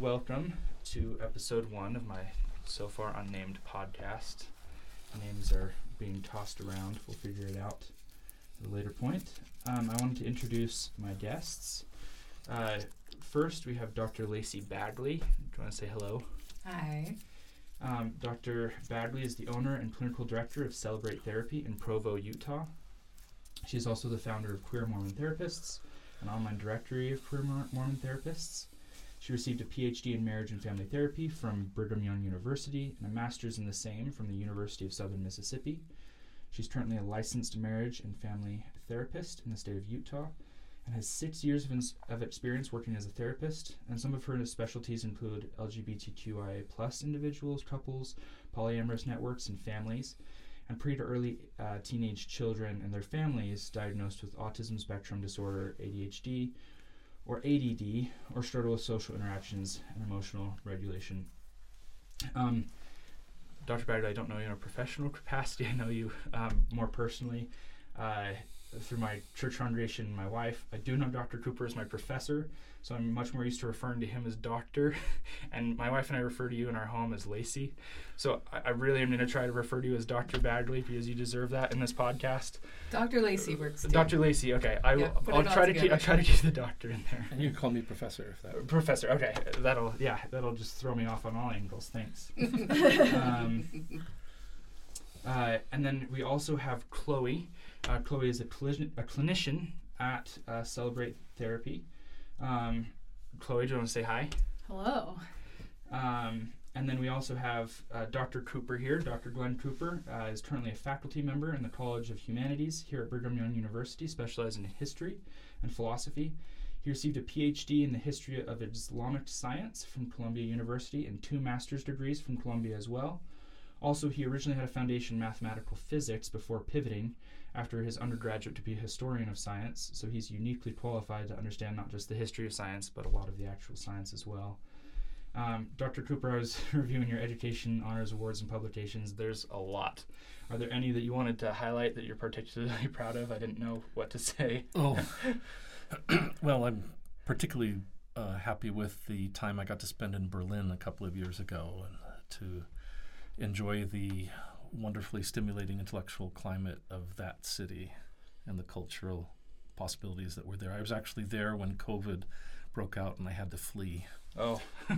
welcome to episode one of my so far unnamed podcast. Names are being tossed around. We'll figure it out at a later point. Um, I wanted to introduce my guests. Uh, first, we have Dr. Lacey Bagley. Do you want to say hello? Hi. Um, Dr. Bagley is the owner and clinical director of Celebrate Therapy in Provo, Utah. She is also the founder of Queer Mormon Therapists, an online directory of queer Mor- Mormon therapists. She received a PhD in marriage and family therapy from Brigham Young University and a master's in the same from the University of Southern Mississippi. She's currently a licensed marriage and family therapist in the state of Utah and has six years of, ins- of experience working as a therapist. And some of her specialties include LGBTQIA plus individuals, couples, polyamorous networks, and families, and pre to early uh, teenage children and their families diagnosed with autism spectrum disorder, ADHD, or ADD, or struggle with social interactions and emotional regulation. Um, Dr. Bagley, I don't know you in a professional capacity. I know you um, more personally uh, through my church congregation and my wife. I do know Dr. Cooper as my professor, so I'm much more used to referring to him as doctor. and my wife and I refer to you in our home as Lacey. So I, I really am going to try to refer to you as Dr. Bagley because you deserve that in this podcast. Dr. Lacey works too. Dr. Lacey, okay. I Yeah, will. put I'll it all try to keep. I'll try to keep the doctor in there. And you can call me professor if that. Professor, okay, that'll yeah, that'll just throw me off on all angles. Thanks. um, uh, and then we also have Chloe. Uh, Chloe is a, clinician a clinician at uh, Celebrate Therapy. Um, Chloe, do you want to say hi? Hello. Um, and then we also have uh, Dr. Cooper here. Dr. Glen Cooper uh, is currently a faculty member in the College of Humanities here at Brigham Young University, specializing in history and philosophy. He received a PhD in the history of Islamic science from Columbia University and two master's degrees from Columbia as well. Also, he originally had a foundation in mathematical physics before pivoting after his undergraduate to be a historian of science, so he's uniquely qualified to understand not just the history of science, but a lot of the actual science as well. Um, Dr. Cooper, I was reviewing your education honors awards and publications. There's a lot. Are there any that you wanted to highlight that you're particularly proud of? I didn't know what to say. Oh, well, I'm particularly uh, happy with the time I got to spend in Berlin a couple of years ago and to enjoy the wonderfully stimulating intellectual climate of that city and the cultural possibilities that were there. I was actually there when COVID broke out and I had to flee. Oh,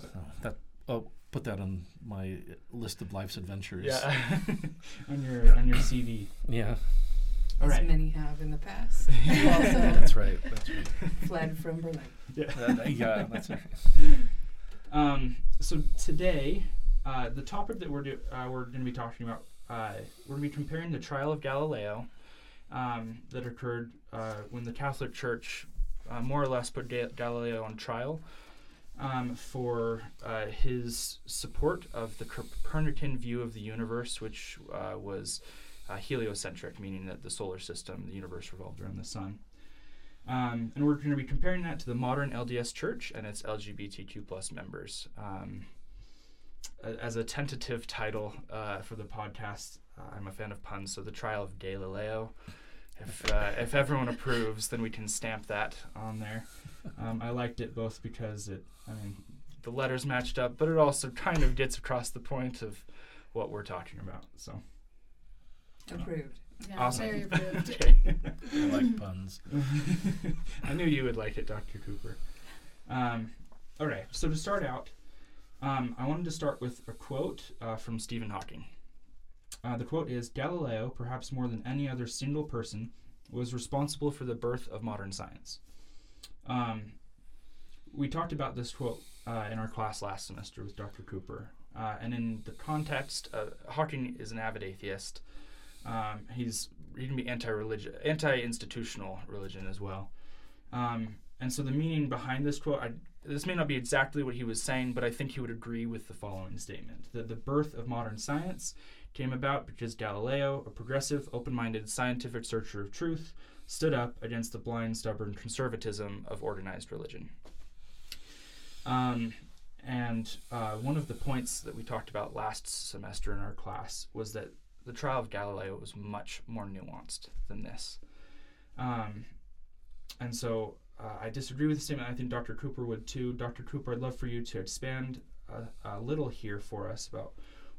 So that oh, put that on my list of life's adventures. yeah. on your on your CV. Yeah, All As right. many have in the past. That's right. That's right. fled from Berlin. Uh, yeah, that's right. Um, so today, uh, the topic that we're do, uh, we're going to be talking about, uh, we're going to be comparing the trial of Galileo um, that occurred uh, when the Catholic Church uh, more or less put Ga- Galileo on trial um, for his support of the Copernican view of the universe, which was heliocentric, meaning that the solar system, the universe revolved around the sun. Um, and we're going to be comparing that to the modern LDS Church and its LGBTQ plus members. A- as a tentative title uh, for the podcast, uh, I'm a fan of puns, so the trial of Gay-lileo. If uh, if everyone approves, then we can stamp that on there. Um, I liked it both because it, I mean, the letters matched up, but it also kind of gets across the point of what we're talking about. So Approved. Yeah, awesome. Very approved. okay. I like puns. I knew you would like it, Dr. Cooper. Um, all right, so to start out, um, I wanted to start with a quote uh, from Stephen Hawking. Uh, the quote is Galileo, perhaps more than any other single person, was responsible for the birth of modern science. Um, we talked about this quote uh, in our class last semester with Dr. Cooper. Uh, and in the context, uh, Hawking is an avid atheist. Um, he's he can be anti-religion, anti-institutional religion as well. Um, and so the meaning behind this quote, I, this may not be exactly what he was saying, but I think he would agree with the following statement: that the birth of modern science came about because Galileo, a progressive, open-minded scientific searcher of truth, stood up against the blind, stubborn conservatism of organized religion. Um, and uh, one of the points that we talked about last semester in our class was that the trial of Galileo was much more nuanced than this. Um, and so uh, I disagree with the statement. I think Dr. Cooper would too. Dr. Cooper, I'd love for you to expand a, a little here for us about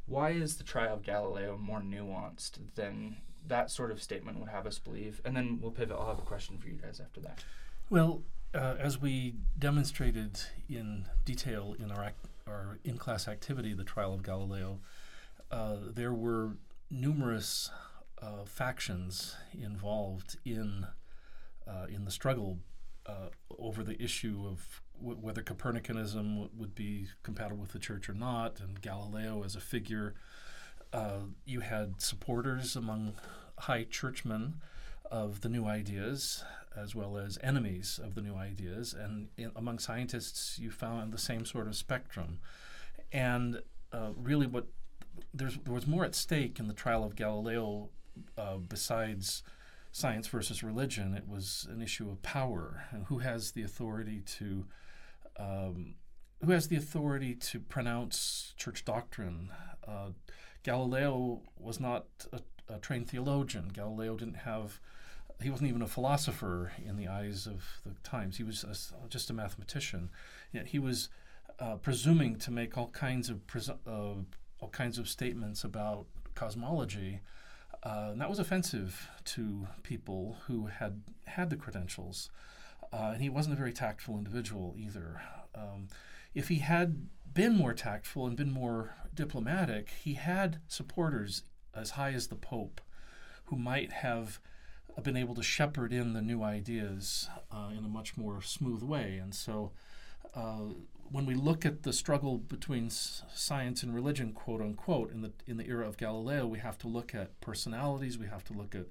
why is the trial of Galileo more nuanced than that sort of statement would have us believe? And then we'll pivot. I'll have a question for you guys after that. Well, uh, as we demonstrated in detail in our, ac- our in class activity, the trial of Galileo, uh, there were numerous uh, factions involved in, uh, in the struggle uh, over the issue of w- whether Copernicanism w- would be compatible with the church or not, and Galileo as a figure. Uh, you had supporters among high churchmen of the new ideas, as well as enemies of the new ideas. And in, among scientists, you found the same sort of spectrum. And uh, really, what there was more at stake in the trial of Galileo uh, besides science versus religion. It was an issue of power and who has the authority to. Um, who has the authority to pronounce church doctrine? Uh, Galileo was not a, a trained theologian. Galileo didn't have he wasn't even a philosopher in the eyes of the times. He was a, just a mathematician. Yet he was uh, presuming to make all kinds of presu- uh, all kinds of statements about cosmology. Uh, and that was offensive to people who had had the credentials. Uh, and he wasn't a very tactful individual either. Um, if he had been more tactful and been more diplomatic, he had supporters as high as the Pope who might have been able to shepherd in the new ideas uh, in a much more smooth way. And so uh, when we look at the struggle between science and religion, quote unquote, in the, in the era of Galileo, we have to look at personalities, we have to look at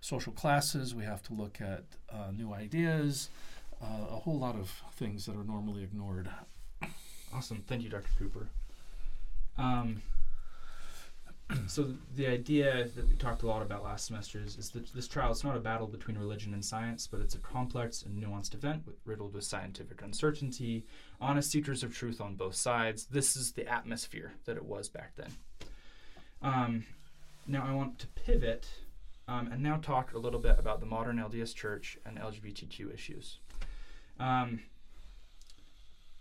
social classes, we have to look at uh, new ideas, uh, a whole lot of things that are normally ignored. Awesome. Thank you, Dr. Cooper. Um, so the idea that we talked a lot about last semester is, is that this trial is not a battle between religion and science, but it's a complex and nuanced event with, riddled with scientific uncertainty, honest seekers of truth on both sides. This is the atmosphere that it was back then. Um, now I want to pivot um, and now talk a little bit about the modern LDS Church and LGBTQ issues. Um,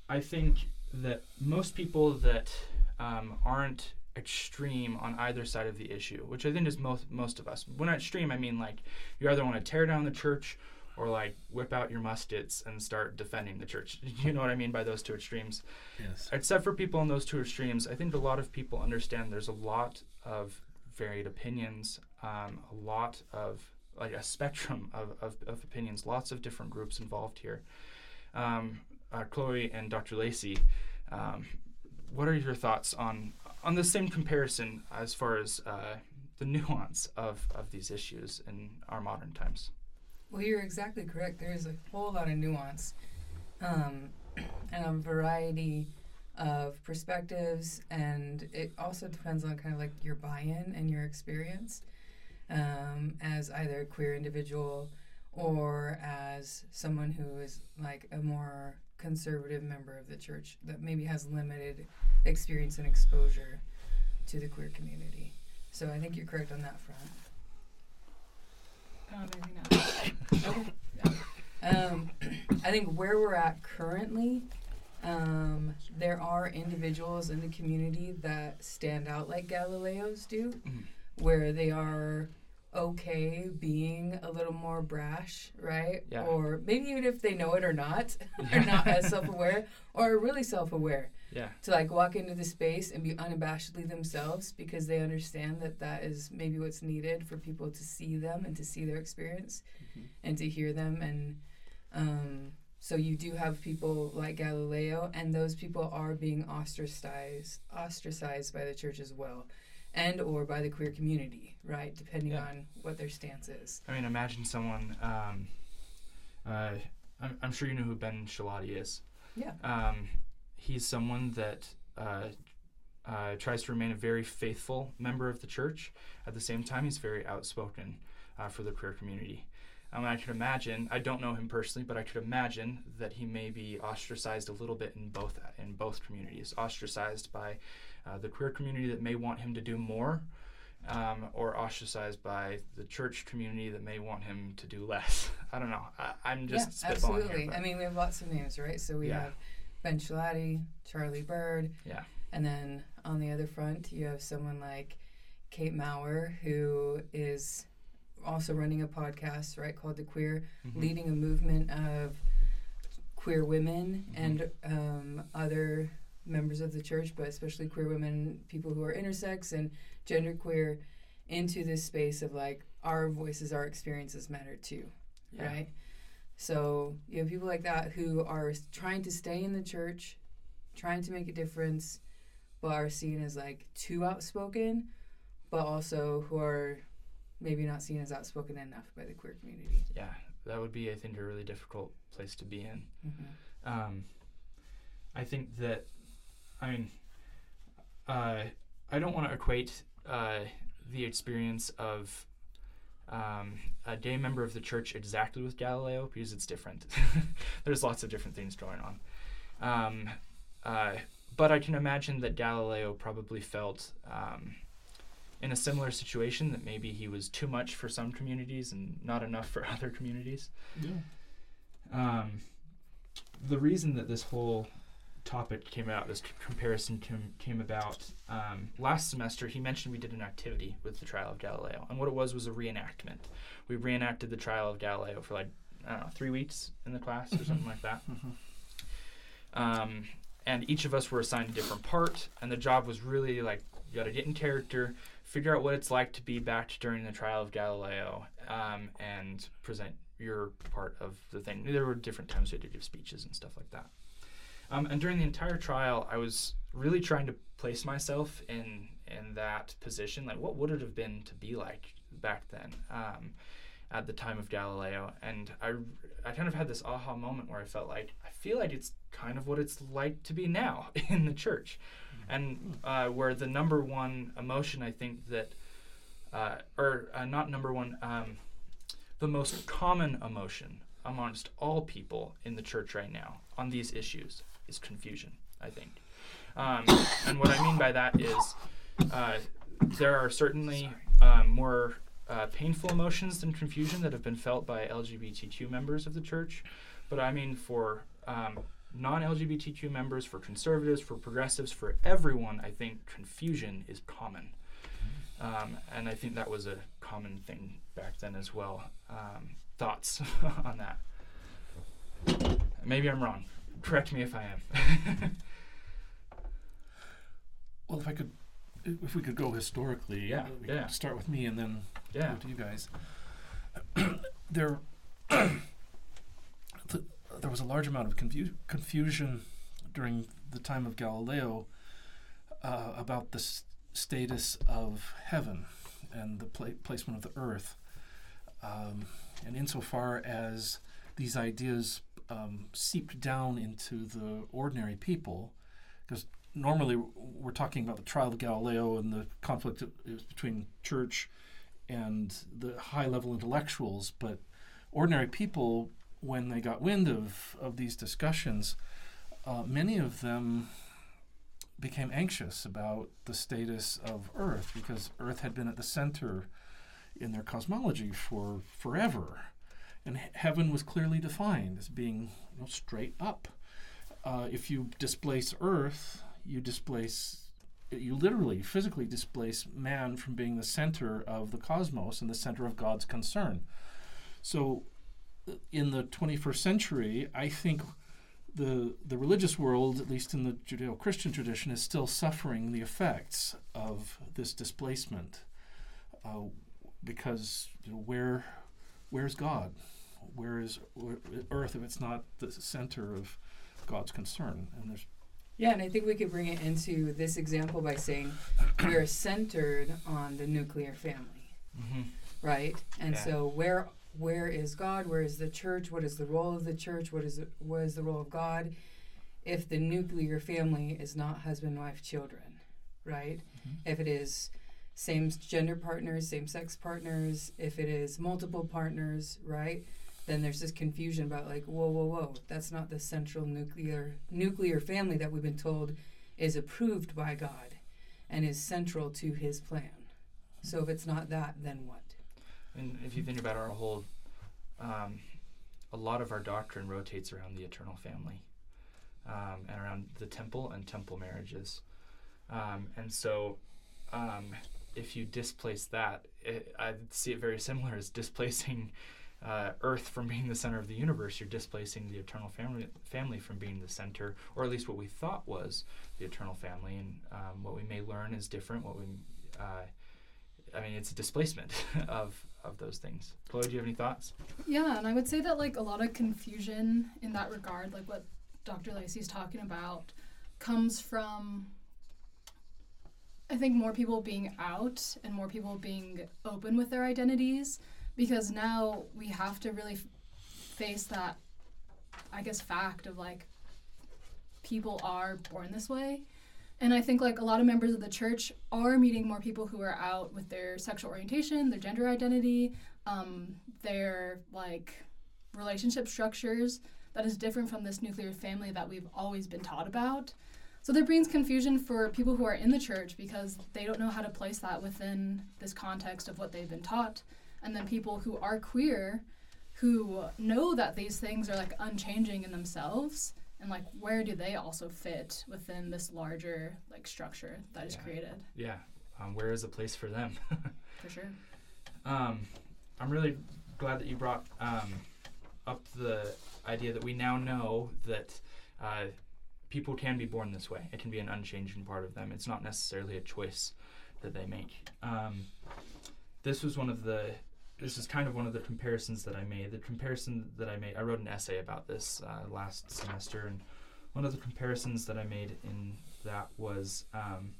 I think that most people that um, aren't extreme on either side of the issue, which I think is most most of us. When I extreme, I mean like you either want to tear down the church or like whip out your muskets and start defending the church. You know what I mean by those two extremes. Yes. Except for people in those two extremes, I think a lot of people understand there's a lot of varied opinions, um, a lot of like a spectrum of, of, of opinions, lots of different groups involved here. Um, uh, Chloe and Dr. Lacey, um, what are your thoughts on on the same comparison as far as uh, the nuance of, of these issues in our modern times? Well, you're exactly correct. There is a whole lot of nuance um, and a variety of perspectives, and it also depends on kind of like your buy in and your experience um, as either a queer individual or as someone who is like a more conservative member of the church that maybe has limited experience and exposure to the queer community. So I think you're correct on that front. Maybe not. Um, I think where we're at currently, um, there are individuals in the community that stand out like Galileos do, Mhm. where they are okay being a little more brash, right? Yeah. Or maybe even if they know it or not, are not as self aware, or really self aware Yeah. to like walk into the space and be unabashedly themselves because they understand that that is maybe what's needed for people to see them and to see their experience Mhm. and to hear them and um, so you do have people like Galileo and those people are being ostracized ostracized by the church as well and or by the queer community right depending Yeah. on what their stance is I mean, imagine someone. Um, uh, I'm, I'm sure you know who Ben Schilaty is. yeah Um, he's someone that uh, uh, tries to remain a very faithful member of the church. At the same time, he's very outspoken uh, for the queer community. Um, I could imagine. I don't know him personally, but I could imagine that he may be ostracized a little bit in both in both communities. Ostracized by uh, the queer community that may want him to do more, um, or ostracized by the church community that may want him to do less. I don't know. I, I'm just yeah, absolutely. here. I mean, we have lots of names, right? So we Yeah. have Ben Schilaty, Charlie Bird, yeah, and then on the other front, you have someone like Kate Maurer, who is also running a podcast, right, called The Queer, Mhm. leading a movement of queer women Mhm. and um, other members of the church, but especially queer women, people who are intersex and genderqueer, into this space of like our voices, our experiences matter too, yeah. right? So you have people like that who are trying to stay in the church, trying to make a difference, but are seen as like too outspoken, but also who are maybe not seen as outspoken enough by the queer community. Yeah, that would be, I think, a really difficult place to be in. Mm-hmm. Um, I think that, I mean, uh, I don't want to equate uh, the experience of um, a gay member of the church exactly with Galileo because it's different. There's lots of different things going on. Um, uh, but I can imagine that Galileo probably felt um, in a similar situation that maybe he was too much for some communities and not enough for other communities. Yeah. Um, the reason that this whole topic came out, this comparison came, came about um, last semester, he mentioned we did an activity with the trial of Galileo. And what it was was a reenactment. We reenacted the trial of Galileo for like, I don't know, three weeks in the class or something like that. Mm-hmm. Um, and each of us were assigned a different part, and the job was really like you got to get in character, figure out what it's like to be backed during the trial of Galileo, um, and present your part of the thing. There were different times we had to give speeches and stuff like that. Um, and during the entire trial, I was really trying to place myself in in that position. Like, what would it have been to be like back then, um, at the time of Galileo? And I, I kind of had this aha moment where I felt like I feel like it's kind of what it's like to be now in the church, and uh, where the number one emotion I think that, uh, or uh, not number one, um, the most common emotion amongst all people in the church right now on these issues is confusion. I think, um, and what I mean by that is uh, there are certainly um, more uh, painful emotions than confusion that have been felt by LGBTQ members of the church, but I mean for um, non-LGBTQ members, for conservatives, for progressives, for everyone, I think confusion is common. Um, and I think that was a common thing back then as well. Um, thoughts on that? Maybe I'm wrong. Correct me if I am. Well, if I could, if we could go historically, Yeah, yeah. Start with me and then yeah. to you guys. there, th- there was a large amount of confu- confusion during the time of Galileo uh, about the s- status of heaven and the pla- placement of the earth. Um, and insofar as these ideas um, seeped down into the ordinary people, because normally we're talking about the trial of Galileo and the conflict between church and the high level intellectuals, but ordinary people, when they got wind of, of these discussions, uh, many of them became anxious about the status of Earth because Earth had been at the center in their cosmology for forever. And he- heaven was clearly defined as being you know, straight up. Uh, if you displace Earth, you displace you literally physically displace man from being the center of the cosmos and the center of God's concern. So in the 21st century, I think the the religious world, at least in the Judeo-Christian tradition, is still suffering the effects of this displacement, uh, because you know, where where's God? Where is where, Earth if it's not the center of God's concern? And there's Yeah, and I think we could bring it into this example by saying we're centered on the nuclear family, Mm-hmm. right? And Yeah. so where where is God? Where is the church? What is the role of the church? What is the, what is the role of God? If the nuclear family is not husband, wife, children, right? Mm-hmm. If it is same gender partners, same sex partners, if it is multiple partners, right? Then there's this confusion about like, whoa, whoa, whoa, that's not the central nuclear nuclear family that we've been told is approved by God and is central to his plan. So if it's not that, then what? And if you think about our whole, um, a lot of our doctrine rotates around the eternal family, um, and around the temple and temple marriages, um, and so, um, if you displace that, it, I see it very similar as displacing uh, Earth from being the center of the universe. You're displacing the eternal family family from being the center, or at least what we thought was the eternal family, and um, what we may learn is different. What we uh, I mean, it's a displacement of of those things. Chloe, do you have any thoughts? Yeah, and I would say that like a lot of confusion in that regard, like what Dr. Lacey's talking about, comes from I think more people being out and more people being open with their identities because now we have to really f- face that I guess fact of like people are born this way. And I think like a lot of members of the church are meeting more people who are out with their sexual orientation, their gender identity, um, their like relationship structures that is different from this nuclear family that we've always been taught about. So there brings confusion for people who are in the church because they don't know how to place that within this context of what they've been taught. And then people who are queer who know that these things are like unchanging in themselves and like where do they also fit within this larger like structure that is Yeah. created Yeah. Um, where is a place for them? for sure. um, I'm really glad that you brought um, up the idea that we now know that uh, people can be born this way. It can be an unchanging part of them. It's not necessarily a choice that they make. Um, this was one of the. This is kind of one of the comparisons that I made. The comparison that I made, I wrote an essay about this uh, last semester, and one of the comparisons that I made in that was um,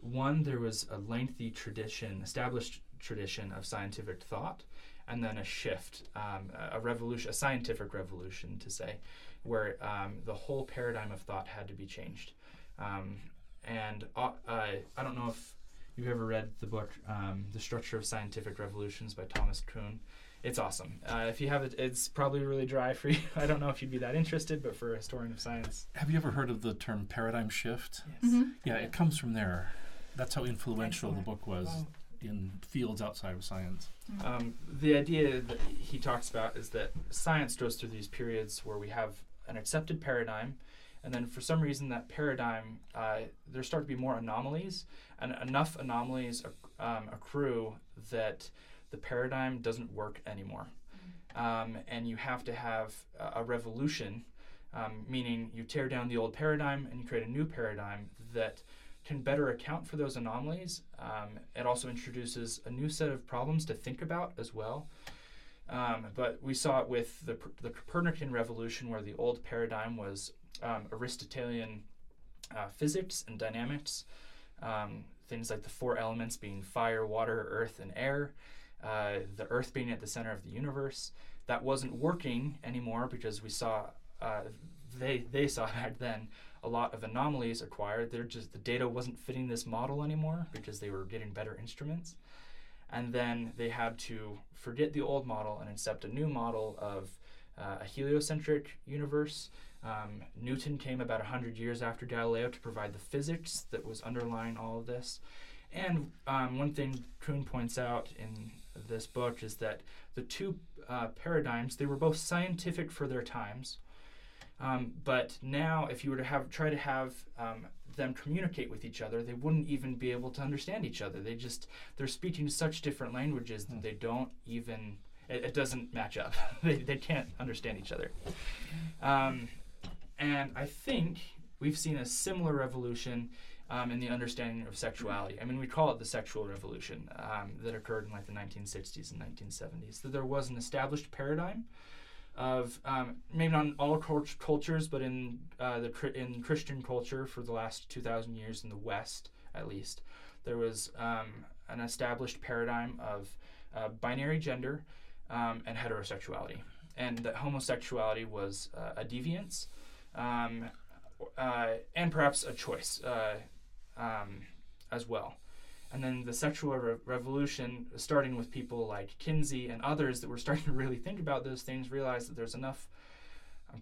one, there was a lengthy tradition, established tradition of scientific thought, and then a shift, um, a revolution, a scientific revolution, to say, where um, the whole paradigm of thought had to be changed. Um, and uh, I I don't know if you've ever read the book um, "The Structure of Scientific Revolutions" by Thomas Kuhn. It's awesome. Uh, if you have it, it's probably really dry for you. I don't know if you'd be that interested, but for a historian of science, Have you ever heard of the term paradigm shift? yes. hmm Yeah, it comes from there. That's how influential the book was Wow. in fields outside of science. Um, the idea that he talks about is that science goes through these periods where we have an accepted paradigm, and then for some reason that paradigm, uh, there start to be more anomalies, and enough anomalies acc- um, accrue that the paradigm doesn't work anymore. Um, and you have to have a, a revolution, um, meaning you tear down the old paradigm and you create a new paradigm that can better account for those anomalies. Um, it also introduces a new set of problems to think about as well. Um, but we saw it with the, the Copernican revolution, where the old paradigm was um, Aristotelian uh, physics and dynamics, um, things like the four elements being fire, water, earth, and air, uh, the earth being at the center of the universe. That wasn't working anymore because we saw uh, they they saw back then a lot of anomalies acquired. They're just the data wasn't fitting this model anymore because they were getting better instruments, and then they had to forget the old model and accept a new model of uh, a heliocentric universe. Um, Newton came about 100 years after Galileo to provide the physics that was underlying all of this. And um, one thing Kuhn points out in this book is that the two uh, paradigms, they were both scientific for their times, um, but now, if you were to have try to have um, them communicate with each other, they wouldn't even be able to understand each other. They just they're speaking such different languages that they don't even it, it doesn't match up. they they can't understand each other. Um, and I think we've seen a similar revolution um, in the understanding of sexuality. I mean, we call it the sexual revolution um, that occurred in like the 1960s and 1970s. That there was an established paradigm of um, maybe not in all cult- cultures, but in uh, the in Christian culture for the last 2,000 years in the West, at least, there was um, an established paradigm of uh, binary gender um, and heterosexuality, and that homosexuality was uh, a deviance, um, uh, and perhaps a choice uh, um, as well. And then the sexual re- revolution, starting with people like Kinsey and others that were starting to really think about those things, realized that there's enough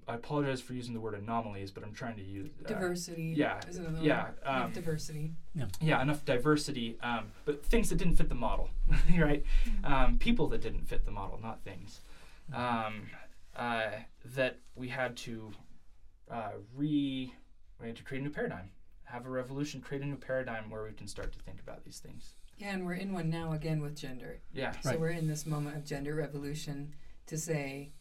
I apologize for using the word anomalies, but I'm trying to use uh, Diversity. yeah, Is another yeah, one. um, Enough diversity. yeah, enough diversity, um, but things that didn't fit the model, right? Um, people that didn't fit the model, not things. Um, uh, that we had to uh, re, we need to create a new paradigm, have a revolution, create a new paradigm where we can start to think about these things. Yeah, and we're in one now again with gender. Yeah, So Right. we're in this moment of gender revolution to say,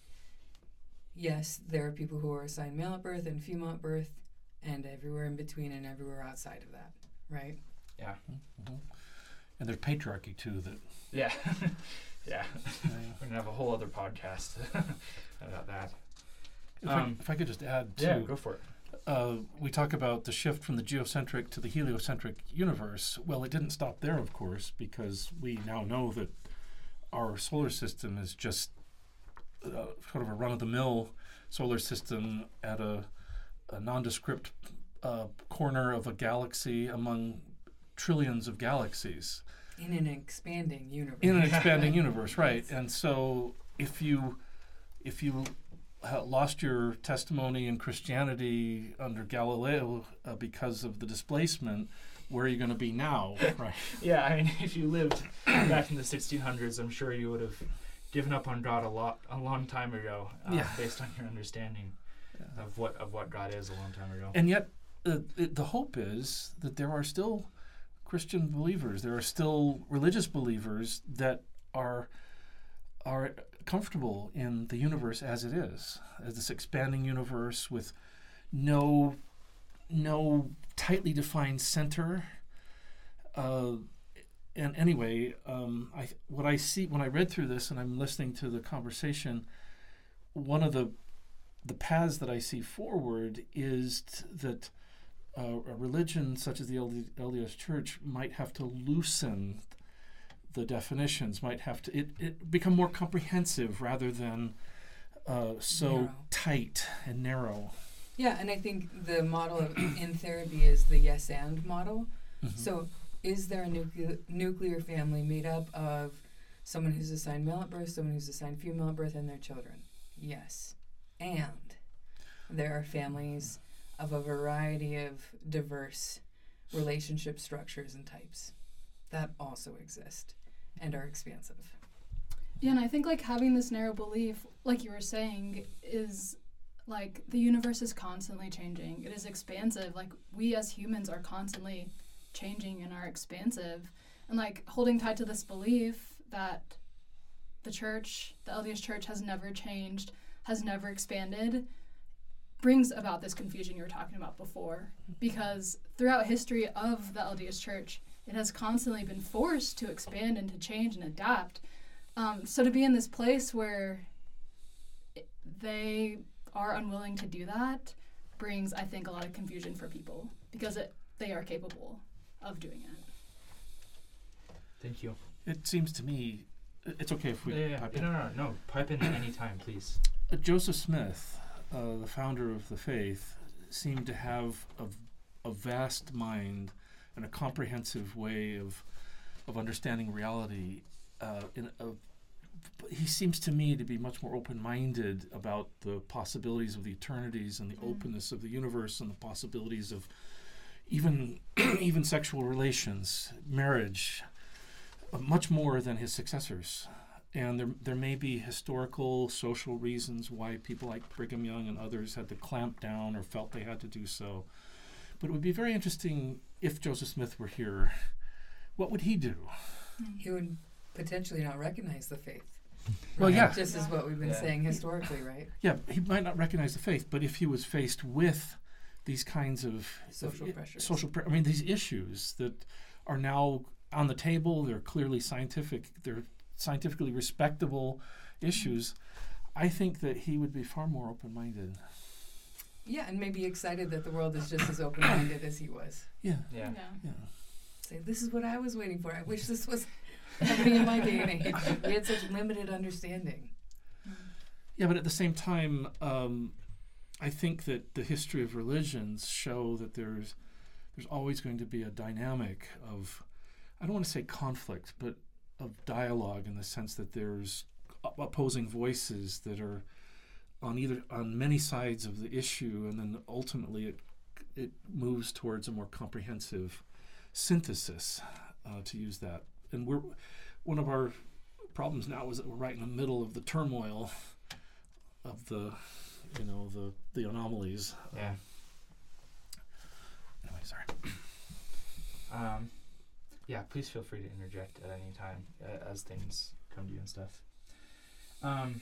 yes, there are people who are assigned male at birth and female at birth, and everywhere in between and everywhere outside of that, right? Mhm. And there's patriarchy too. That yeah, yeah. We're gonna have a whole other podcast about that. If, Um, I, if I could just add Yeah, go for it. uh, we talk about the shift from the geocentric to the heliocentric universe. Well, it didn't stop there, of course, because we now know that our solar system is just uh, sort of a run of the mill solar system at a, a nondescript uh, corner of a galaxy among trillions of galaxies In an expanding universe. in an expanding universe, right? And so if you if you ha- lost your testimony in Christianity under Galileo uh, because of the displacement, where are you going to be now, right? Yeah, I mean, if you lived back in the 1600s, I'm sure you would have given up on God a lot, a long time ago, uh, Yeah. based on your understanding of what of what God is a long time ago. And yet, uh, it, the hope is that there are still Christian believers. There are still religious believers that are are comfortable in the universe as it is, as this expanding universe with no no tightly defined center. Uh, and anyway, um, I what I see when I read through this and I'm listening to the conversation, one of the the paths that I see forward is t- that uh, a religion such as the LD- LDS Church might have to loosen the definitions, might have to it, it become more comprehensive rather than uh, so Narrow. tight and narrow. Yeah, and I think the model of, in therapy is the yes and model. Mhm. So, is there a nuclear nuclear family made up of someone who's assigned male at birth, someone who's assigned female at birth, and their children? Yes. And there are families of a variety of diverse relationship structures and types that also exist and are expansive. Yeah, and I think like having this narrow belief, like you were saying, is like the universe is constantly changing. It is expansive. Like we as humans are constantly changing and are expansive. And like holding tight to this belief that the church, the LDS church has never changed, has never expanded, brings about this confusion you were talking about before. Mm-hmm. Because throughout history of the LDS church, it has constantly been forced to expand and to change and adapt. Um, so to be in this place where it, they are unwilling to do that brings, I think, a lot of confusion for people because it, they are capable of doing it. Thank you. It seems to me it's okay if we Yeah, yeah, pipe yeah. in. No, no, no, no. Pipe in any time, please. Uh, Joseph Smith, uh, the founder of the faith, seemed to have a, a vast mind and a comprehensive way of of understanding reality. Uh, in a, he seems to me to be much more open-minded about the possibilities of the eternities and the Mm. openness of the universe and the possibilities of even even sexual relations, marriage, uh, much more than his successors and there there may be historical, social reasons why people like Brigham Young and others had to clamp down or felt they had to do so. But it would be very interesting if Joseph Smith were here. What would he do? He would potentially not recognize the faith. Well, yeah. Just as what we've been Yeah. saying historically, right? Yeah, he might not recognize the faith, but if he was faced with these kinds of Social of i- pressures. social, pre- I mean, these issues that are now on the table, they're clearly scientific, they're scientifically respectable issues. I think that he would be far more open-minded. Yeah, and maybe excited that the world is just as open minded as he was. Yeah, Yeah. yeah. Say, this is what I was waiting for. I wish this was happening in my day and age. We had such limited understanding. Yeah, but at the same time, um, I think that the history of religions show that there's there's always going to be a dynamic of I don't want to say conflict, but of dialogue in the sense that there's opposing voices that are on either on many sides of the issue, and then ultimately it it moves towards a more comprehensive synthesis, uh, to use that. And we're one of our problems now is that we're right in the middle of the turmoil of the you know the the anomalies. Yeah. Anyway, sorry. Um, yeah, please feel free to interject at any time uh, as things come to you and stuff. Um,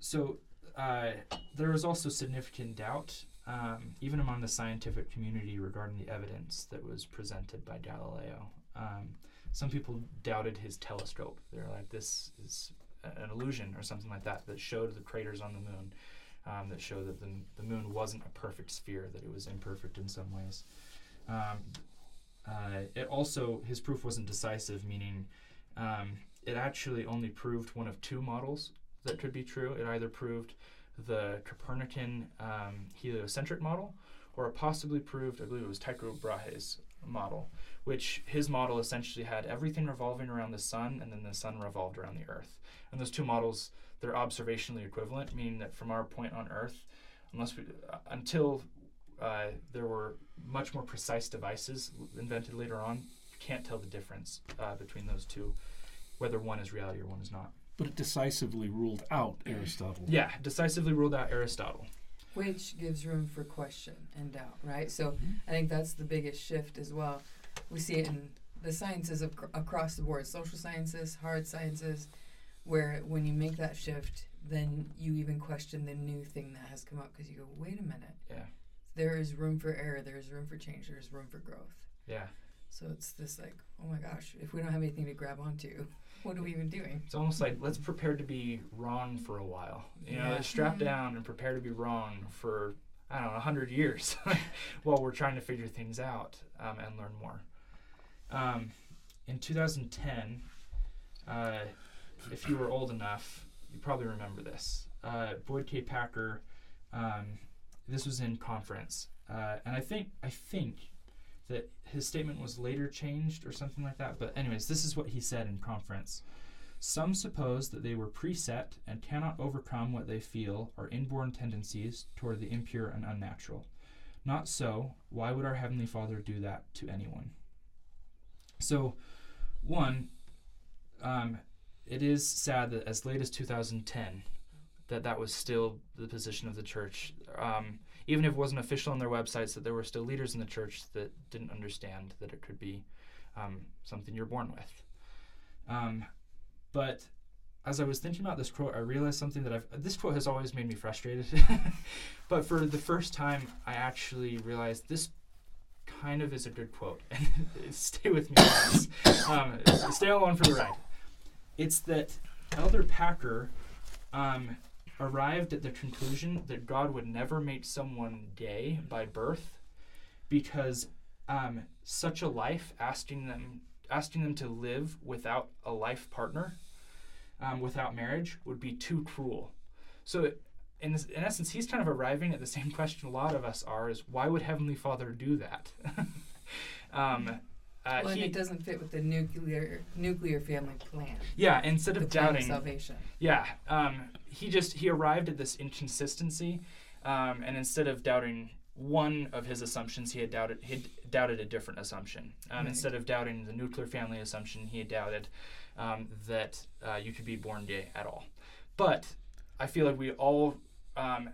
so uh, there was also significant doubt, um, even among the scientific community, regarding the evidence that was presented by Galileo. Um, some people doubted his telescope. They're like, this is an illusion or something like that that showed the craters on the moon, um, that showed that the, the moon wasn't a perfect sphere, that it was imperfect in some ways. Um, uh, it also his proof wasn't decisive, meaning um, it actually only proved one of two models that could be true. It either proved the Copernican um, heliocentric model, or it possibly proved, I believe it was Tycho Brahe's model, which his model essentially had everything revolving around the sun, and then the sun revolved around the Earth. And those two models, they're observationally equivalent, meaning that from our point on Earth, unless we, uh, until uh, there were much more precise devices invented later on. You can't tell the difference uh, between those two, whether one is reality or one is not. But it decisively ruled out Aristotle. Yeah, decisively ruled out Aristotle. Which gives room for question and doubt, right? So I think that's the biggest shift as well. We see it in the sciences of, across the board social sciences, hard sciences, where when you make that shift, then you even question the new thing that has come up because you go, wait a minute, Yeah, there is room for error, there is room for change, there is room for growth. yeah. So it's this like, oh my gosh, if we don't have anything to grab onto, what are we even doing? It's almost like let's prepare to be wrong for a while. You know, let's strap Mhm. down and prepare to be wrong for I don't know, hundred years, while we're trying to figure things out um, and learn more. Um, in 2010, uh, if you were old enough, you probably remember this. Uh, Boyd K. Packer. Um, this was in conference, uh, and I think I think that his statement was later changed or something like that. But anyways, this is what he said in conference. Some suppose that they were preset and cannot overcome what they feel are inborn tendencies toward the impure and unnatural. Not so. Why would our Heavenly Father do that to anyone? So, one, um, it is sad that as late as 2010, that that was still the position of the church. Um, even if it wasn't official on their websites, that there were still leaders in the church that didn't understand that it could be um, something you're born with. Um, but as I was thinking about this quote, I realized something that I've. This quote has always made me frustrated, but for the first time, I actually realized this kind of is a good quote. And stay with me, guys. Um, stay along for the ride. It's that Elder Packer um, arrived at the conclusion that God would never make someone gay by birth because um, such a life, asking them asking them to live without a life partner, um, without marriage, would be too cruel. So, in, this, in essence, he's kind of arriving at the same question a lot of us are: is why would Heavenly Father do that? um, uh, well, and he- it doesn't fit with the nuclear nuclear family plan. yeah, instead The of plan of doubting, salvation. yeah, um, he just he arrived at this inconsistency, um, and instead of doubting one of his assumptions, he had doubted he had doubted a different assumption. Um, Right. Instead of doubting the nuclear family assumption, he had doubted um, that uh, you could be born gay at all. But I feel like we all um,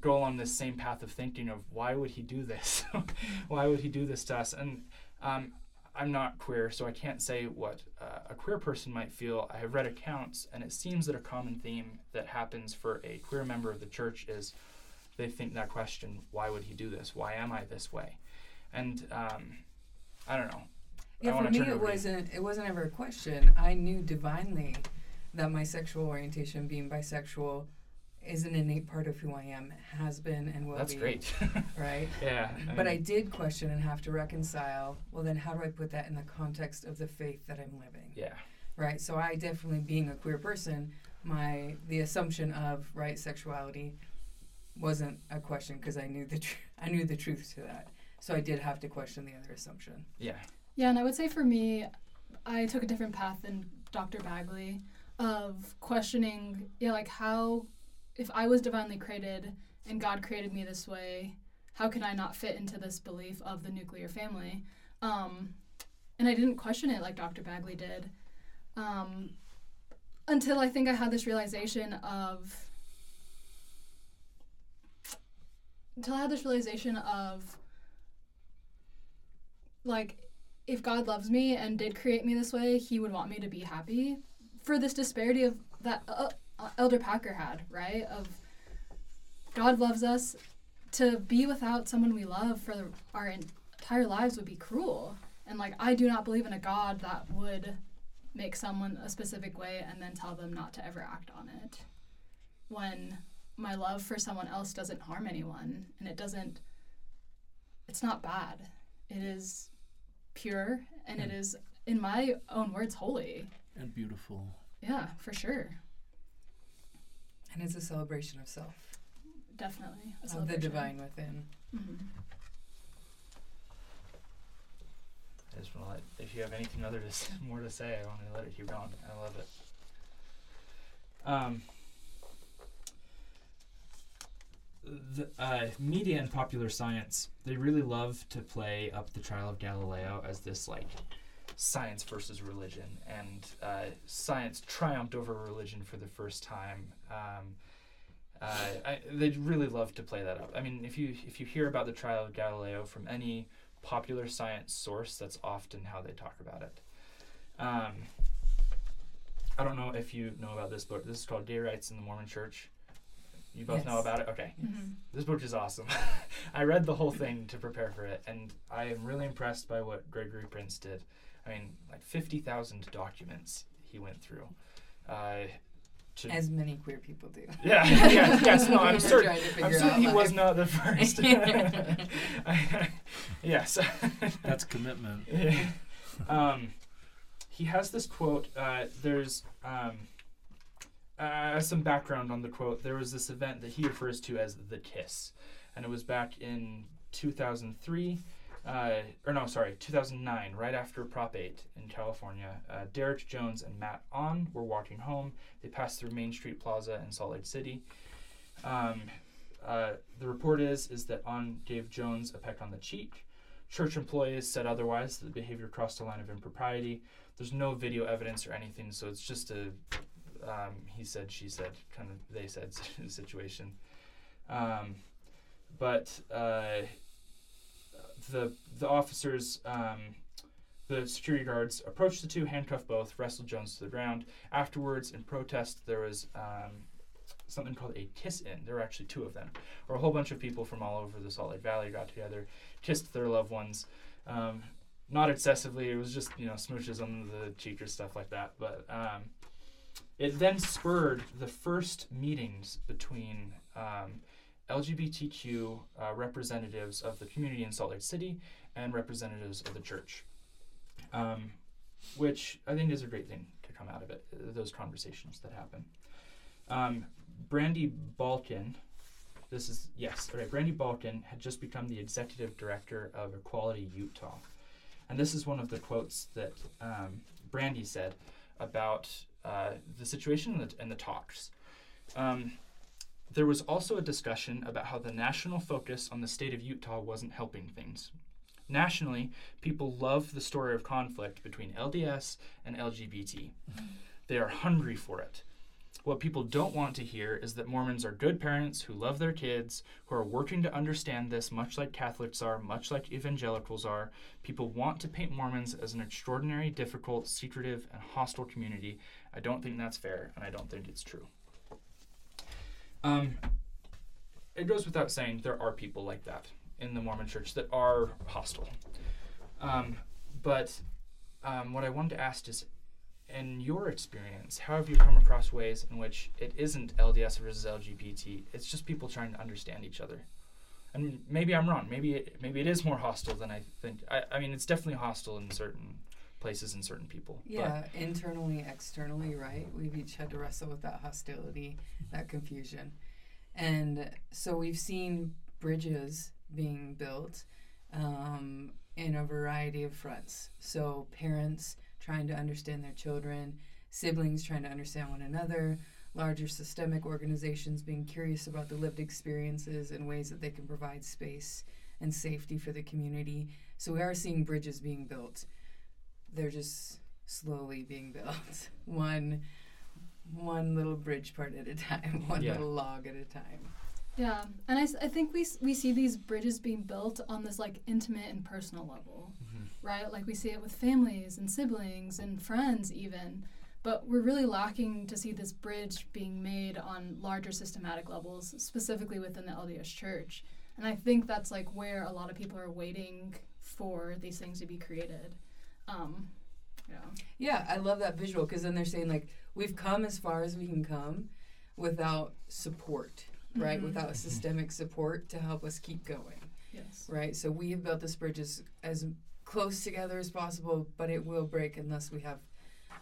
go on this same path of thinking of why would he do this? why would he do this to us? And um, I'm not queer, so I can't say what uh, a queer person might feel. I have read accounts, and it seems that a common theme that happens for a queer member of the church is they think that question, why would he do this? Why am I this way? And um, I don't know. I Yeah, for me it it over to you. wasn't it wasn't ever a question. I knew divinely that my sexual orientation, being bisexual, is an innate part of who I am, has been and will That's be. That's great. Right? yeah. But I mean, did question and have to reconcile, well then how do I put that in the context of the faith that I'm living? Yeah. Right? So I definitely being a queer person, my the assumption of right sexuality wasn't a question because I knew the tr- I knew the truth to that. So I did have to question the other assumption. Yeah. Yeah, and I would say for me, I took a different path than Dr. Bagley of questioning, yeah, like how if I was divinely created and God created me this way, how can I not fit into this belief of the nuclear family? Um, and I didn't question it like Dr. Bagley did um, until I think I had this realization of until I had this realization of like if God loves me and did create me this way, He would want me to be happy for this disparity of that uh, Uh, Elder Packer had, right? Of God loves us to be without someone we love for our entire lives would be cruel. And like I do not believe in a God that would make someone a specific way and then tell them not to ever act on it. When my love for someone else doesn't harm anyone and it doesn't it's not bad. It is pure and it is in my own words holy. And beautiful. Yeah, for sure. And it's a celebration of self, Definitely. A of the divine within. Mhm. I just want to let, if you have anything other to s- more to say, I want to let it keep going. I love it. Um, the uh, media and popular science, they really love to play up the trial of Galileo as this like science versus religion, and uh, science triumphed over religion for the first time. Um, uh, I, they really love to play that up. I mean, if you if you hear about the trial of Galileo from any popular science source, that's often how they talk about it. Um, I don't know if you know about this book. This is called Gay Rights in the Mormon Church. You both know about it? Okay. Mhm. This book is awesome. I read the whole thing to prepare for it, and I am really impressed by what Gregory Prince did. I mean, like 50,000 documents he went through. Uh, to As many queer people do. yeah, yes, yes, no, I'm We're certain. I'm figure certain out he was not the first. yes. That's commitment. Yeah. um, he has this quote. Uh, there's um, uh, some background on the quote. There was this event that he refers to as the Kiss, and it was back in 2003. Uh, or no, sorry, 2009, right after Prop 8 in California. Uh, Derek Jones and Matt Aune were walking home. They passed through Main Street Plaza in Salt Lake City. Um, uh, the report is is that Aune gave Jones a peck on the cheek. Church employees said otherwise. The behavior crossed a line of impropriety. There's no video evidence or anything, so it's just a um, he said, she said, kind of they said situation. Um, but uh, the the officers, um, the security guards approached the two, handcuffed both, wrestled Jones to the ground. Afterwards, in protest, there was um, something called a kiss in. There were actually two of them, or a whole bunch of people from all over the Salt Lake Valley got together, kissed their loved ones. Um, not excessively. It was just you know smooches on the cheek or stuff like that. But um, it then spurred the first meetings between um, LGBTQ uh, representatives of the community in Salt Lake City and representatives of the church, um, which I think is a great thing to come out of it. uh, Those conversations that happen. Um, Brandie Balken, this is yes, all right. Brandie Balken had just become the executive director of Equality Utah, and this is one of the quotes that um, Brandie said about uh, the situation and the, and the talks. Um, there was also a discussion about how the national focus on the state of Utah wasn't helping things. Nationally, people love the story of conflict between LDS and LGBT. They are hungry for it. What people don't want to hear is that Mormons are good parents who love their kids, who are working to understand this, much like Catholics are, much like evangelicals are. People want to paint Mormons as an extraordinary, difficult, secretive, and hostile community. I don't think that's fair, and I don't think it's true. Um, it goes without saying there are people like that in the Mormon church that are hostile. Um, but um, what I wanted to ask is in your experience, how have you come across ways in which it isn't LDS versus LGBT? It's just people trying to understand each other. And maybe I'm wrong. Maybe it, maybe it is more hostile than I think. I, I mean, it's definitely hostile in certain places and certain people. Yeah, internally, externally, right? We've each had to wrestle with that hostility, that confusion. And so we've seen bridges being built um, in a variety of fronts. So parents trying to understand their children, siblings trying to understand one another, larger systemic organizations being curious about the lived experiences and ways that they can provide space and safety for the community. So we are seeing bridges being built. They're just slowly being built, one one little bridge part at a time, one Yeah. little log at a time. Yeah, and I, I think we we see these bridges being built on this like intimate and personal level, Mhm. right? Like we see it with families and siblings and friends even, but we're really lacking to see this bridge being made on larger systematic levels, specifically within the LDS Church. And I think that's like where a lot of people are waiting for these things to be created. Um, yeah. Yeah, I love that visual because then they're saying like we've come as far as we can come without support, right? Mhm. Without systemic support to help us keep going, Yes. right? So we have built this bridge as, as close together as possible, but it will break unless we have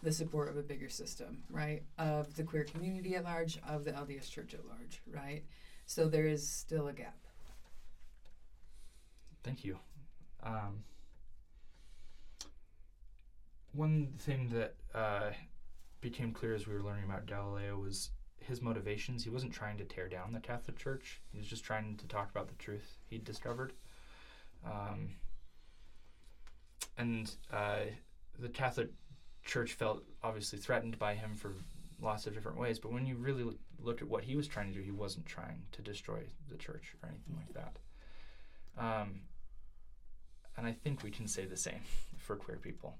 the support of a bigger system, right? Of the queer community at large, of the LDS Church at large, right? So there is still a gap. Thank you. Um, one thing that uh, became clear as we were learning about Galileo was his motivations. He wasn't trying to tear down the Catholic Church. He was just trying to talk about the truth he'd discovered. Um, and uh, the Catholic Church felt obviously threatened by him for lots of different ways. But when you really look, at what he was trying to do, he wasn't trying to destroy the church or anything like that. Um, and I think we can say the same for queer people,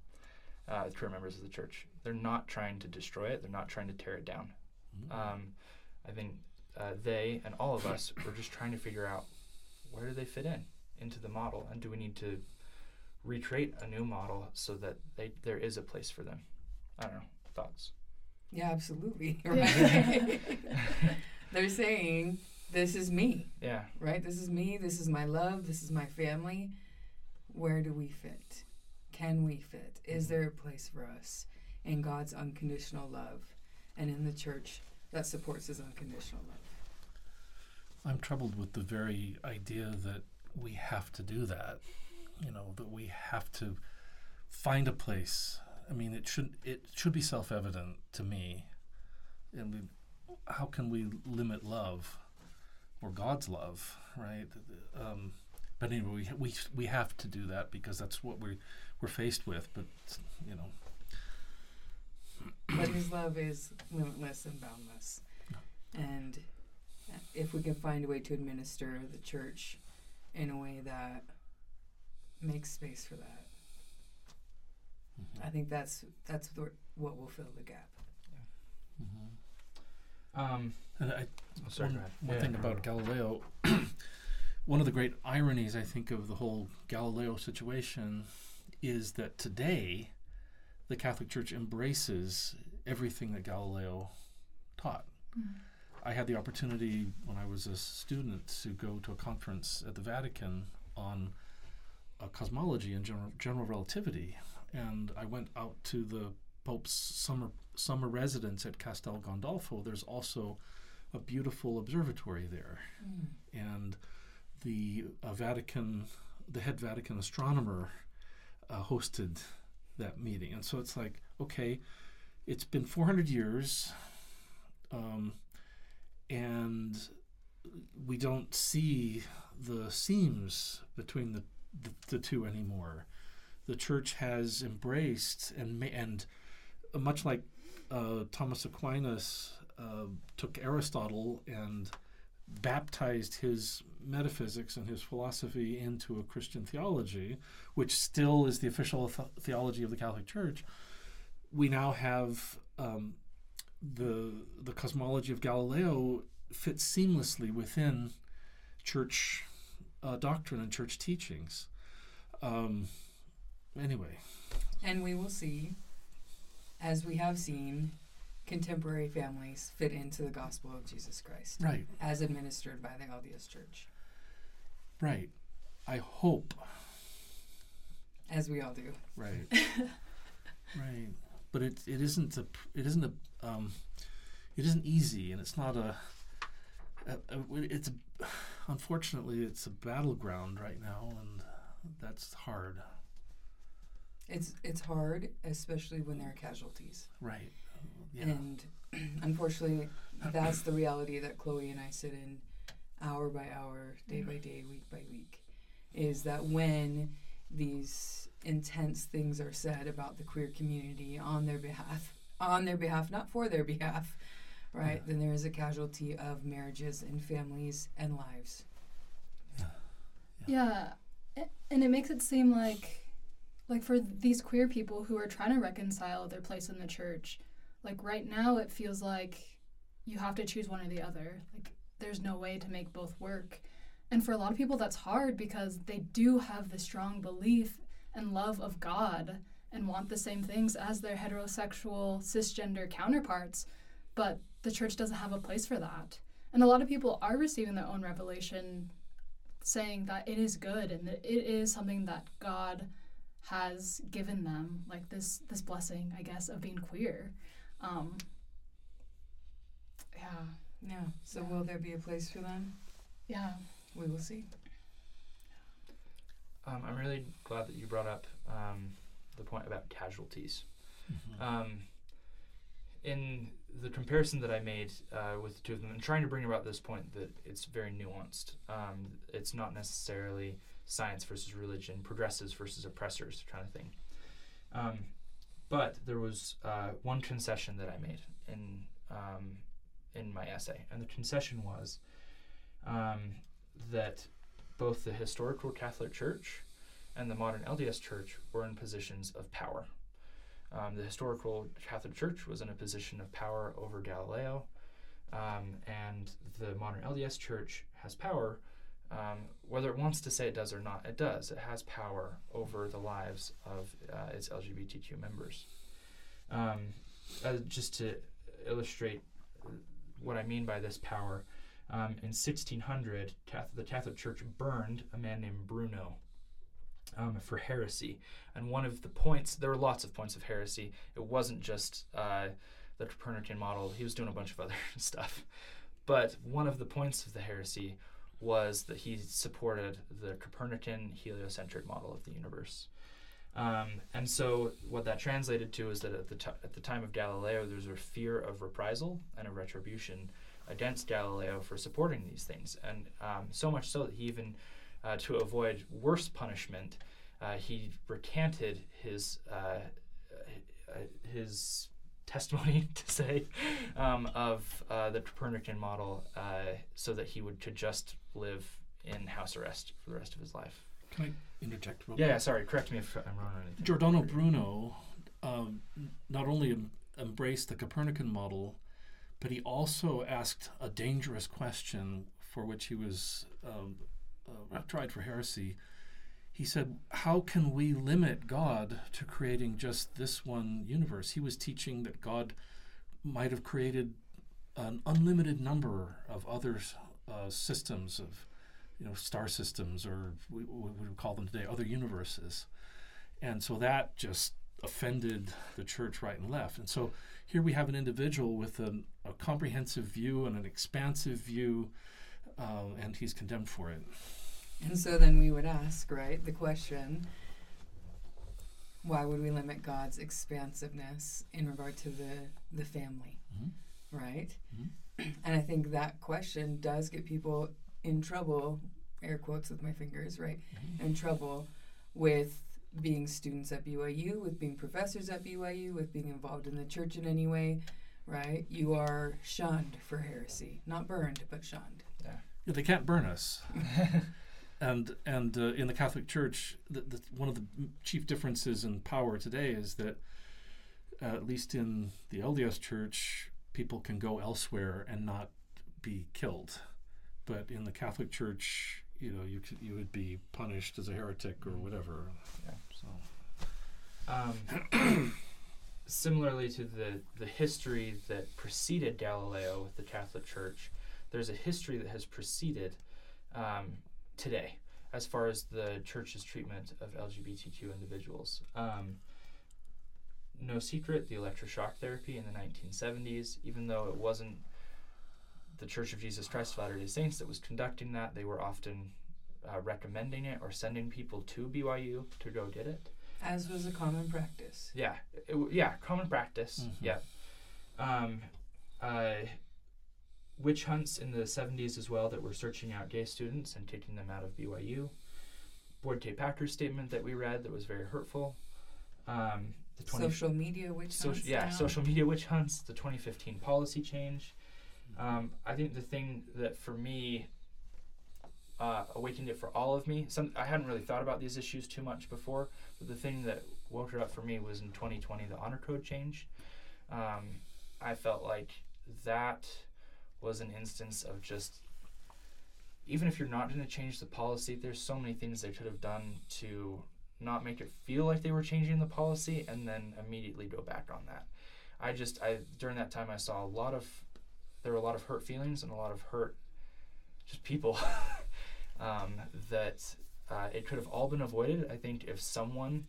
uh, queer members of the church. They're not trying to destroy it. They're not trying to tear it down. Um, I think uh, they and all of us were just trying to figure out where do they fit in into the model, and do we need to recreate a new model so that they there is a place for them? I don't know. Thoughts? Yeah, absolutely. Right? they're saying, this is me. Yeah. right? This is me. This is my love. This is my family. Where do we fit? Can we fit? Is there a place for us in God's unconditional love and in the church that supports his unconditional love? I'm troubled with the very idea that we have to do that. You know, that we have to find a place. I mean, it should it should be self-evident to me. And we, how can we limit love or God's love, right? Um, but anyway, we, we we have to do that because that's what we we're faced with. But you know, But his love is limitless and boundless. And if we can find a way to administer the church in a way that makes space for that, I think that's that's the, what will fill the gap. mhm. Um. and I, Oh, sorry. one, one Yeah, thing no, about no. Galileo, one of the great ironies I think of the whole Galileo situation is that today the Catholic Church embraces everything that Galileo taught. I had the opportunity when I was a student to go to a conference at the Vatican on uh, cosmology and general, general relativity, and I went out to the Pope's summer summer residence at Castel Gandolfo. There's also a beautiful observatory there, and the uh, Vatican, the head Vatican astronomer, uh, hosted that meeting, and so it's like, okay, it's been 400 years, um, and we don't see the seams between the, the, the two anymore. The church has embraced and and uh, much like uh, Thomas Aquinas uh, took Aristotle and baptized his metaphysics and his philosophy into a Christian theology, which still is the official th- theology of the Catholic Church. We now have um, the the cosmology of Galileo fits seamlessly within church uh, doctrine and church teachings. Um, anyway, And we will see, as we have seen, contemporary families fit into the gospel of Jesus Christ right, as administered by the LDS Church, right. I hope, as we all do. right, right. But it it isn't a it isn't a um, it isn't easy, and it's not a. a, a it's a, unfortunately it's a battleground right now, and that's hard. It's it's hard, especially when there are casualties. Right. Yeah. And unfortunately, that's the reality that Chloe and I sit in hour by hour, day by day, week by week. Is that when these intense things are said about the queer community on their behalf, on their behalf, not for their behalf, right? Yeah. Then there is a casualty of marriages and families and lives. Yeah, a- and it makes it seem like, like for these queer people who are trying to reconcile their place in the church, like right now it feels like you have to choose one or the other. Like there's no way to make both work. And for a lot of people that's hard because they do have the strong belief and love of God and want the same things as their heterosexual cisgender counterparts, but the church doesn't have a place for that. And a lot of people are receiving their own revelation saying that it is good and that it is something that God has given them, like this this blessing, I guess, of being queer. Um, yeah, Yeah. So Yeah. will there be a place for them? yeah, We will see. Um, I'm really glad that you brought up um, the point about casualties. Mhm. Um, in the comparison that I made uh, with the two of them, and trying to bring about this point that it's very nuanced. Um, it's not necessarily science versus religion, progressives versus oppressors kind of thing. But there was uh, one concession that I made in um, in my essay, and the concession was um, that both the historical Catholic Church and the modern LDS Church were in positions of power. Um, the historical Catholic Church was in a position of power over Galileo, um, and the modern LDS Church has power. Um, whether it wants to say it does or not, it does. It has power over the lives of uh, its LGBTQ members. Um, uh, just to illustrate what I mean by this power, um, in 1600, Catholic, the Catholic Church burned a man named Bruno um, for heresy. And one of the points, there were lots of points of heresy. It wasn't just uh, the Copernican model, he was doing a bunch of other stuff. But one of the points of the heresy was that he supported the Copernican heliocentric model of the universe. Um, and so, what that translated to is that at the, t- at the time of Galileo, there was a fear of reprisal and a retribution against Galileo for supporting these things. And um, so much so that he even, uh, to avoid worse punishment, uh, he recanted his uh, uh, his testimony to say um, of uh, the Copernican model, uh, so that he would could just live in house arrest for the rest of his life. Can I interject? Real Yeah, quick? yeah. Sorry, correct me if I'm wrong on anything. Giordano Bruno um, not only em- embraced the Copernican model, but he also asked a dangerous question for which he was um, uh, tried for heresy. He said, How can we limit God to creating just this one universe? He was teaching that God might have created an unlimited number of other uh, systems of you know star systems or we, we would call them today other universes and so that just offended the church right and left and so here we have an individual with an, a comprehensive view and an expansive view uh, and he's condemned for it And so then we would ask, right, the question why would we limit God's expansiveness in regard to the, the family, Mhm. right? Mhm. And I think that question does get people in trouble, air quotes with my fingers, right? In trouble with being students at BYU, with being professors at BYU, with being involved in the church in any way, right? You are shunned for heresy. Not burned, but shunned. yeah, they can't burn us and and uh, in the Catholic Church, the, the, one of the chief differences in power today is that, uh, at least in the LDS Church, people can go elsewhere and not be killed, but in the Catholic Church, you know, you could, you would be punished as a heretic or whatever. Yeah. So Um, similarly to the, the history that preceded Galileo with the Catholic Church, there's a history that has preceded um, today as far as the church's treatment of LGBTQ individuals. Um, no secret, the electroshock therapy in the 1970s, even though it wasn't the Church of Jesus Christ of Latter day Saints that was conducting that, they were often uh, recommending it or sending people to BYU to go get it. As was a common practice. Yeah, it, w- yeah, common practice. Mhm. Yeah, Um, uh, witch hunts in the 70s as well that were searching out gay students and taking them out of BYU. Boyd K. Packer's statement that we read that was very hurtful. Um, the 20 Social media witch hunts. yeah, now. social media witch hunts, the 2015 policy change. Um, I think the thing that for me uh, awakened it for all of me. Some I hadn't really thought about these issues too much before, but the thing that woke it up for me was in 2020 the honor code change. Um, I felt like that was an instance of just even if you're not going to change the policy, there's so many things they could have done to not make it feel like they were changing the policy and then immediately go back on that. I just I during that time I saw a lot of there were a lot of hurt feelings and a lot of hurt just people um, that uh, it could have all been avoided. I think if someone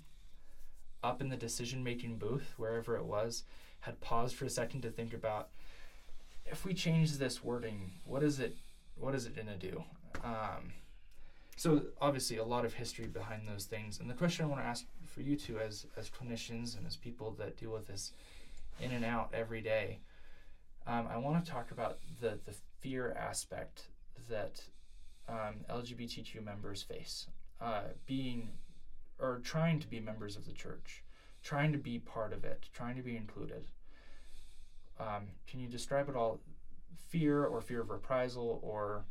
up in the decision making booth wherever it was had paused for a second to think about if we change this wording, what is it what is it gonna do? Um, so obviously a lot of history behind those things. And the question I want to ask for you two as as clinicians and as people that deal with this in and out every day, um, I want to talk about the the fear aspect that um, LGBTQ members face, uh, being or trying to be members of the church, trying to be part of it, trying to be included. Um, can you describe it all? Fear or fear of reprisal or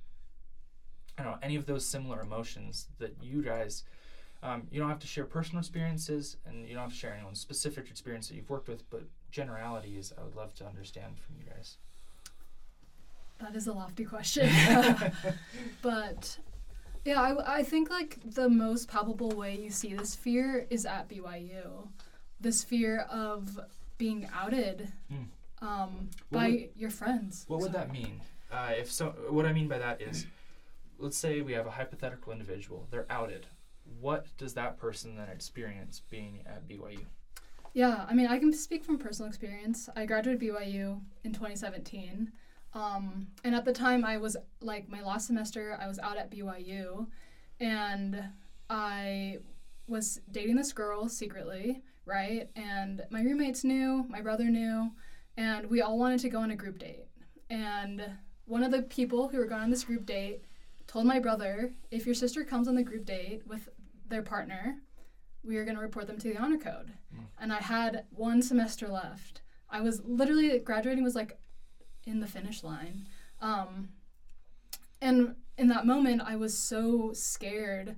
I don't know any of those similar emotions that you guys. Um, you don't have to share personal experiences, and you don't have to share anyone's specific experience that you've worked with, but generalities I would love to understand from you guys. That is a lofty question. but yeah, I, I think like the most palpable way you see this fear is at BYU. This fear of being outed Mm. um, by would- your friends. What would that mean? Uh, if so, what I mean by that is, let's say we have a hypothetical individual. They're outed. What does that person then experience being at BYU? Yeah, I mean, I can speak from personal experience. I graduated BYU in 2017. Um, and at the time, I was like, my last semester, I was out at BYU. And I was dating this girl secretly, right? And my roommates knew, my brother knew, and we all wanted to go on a group date. And one of the people who were going on this group date told my brother, if your sister comes on the group date with their partner, we are going to report them to the honor code. And I had one semester left. I was literally graduating was like in the finish line. Um, and in that moment, I was so scared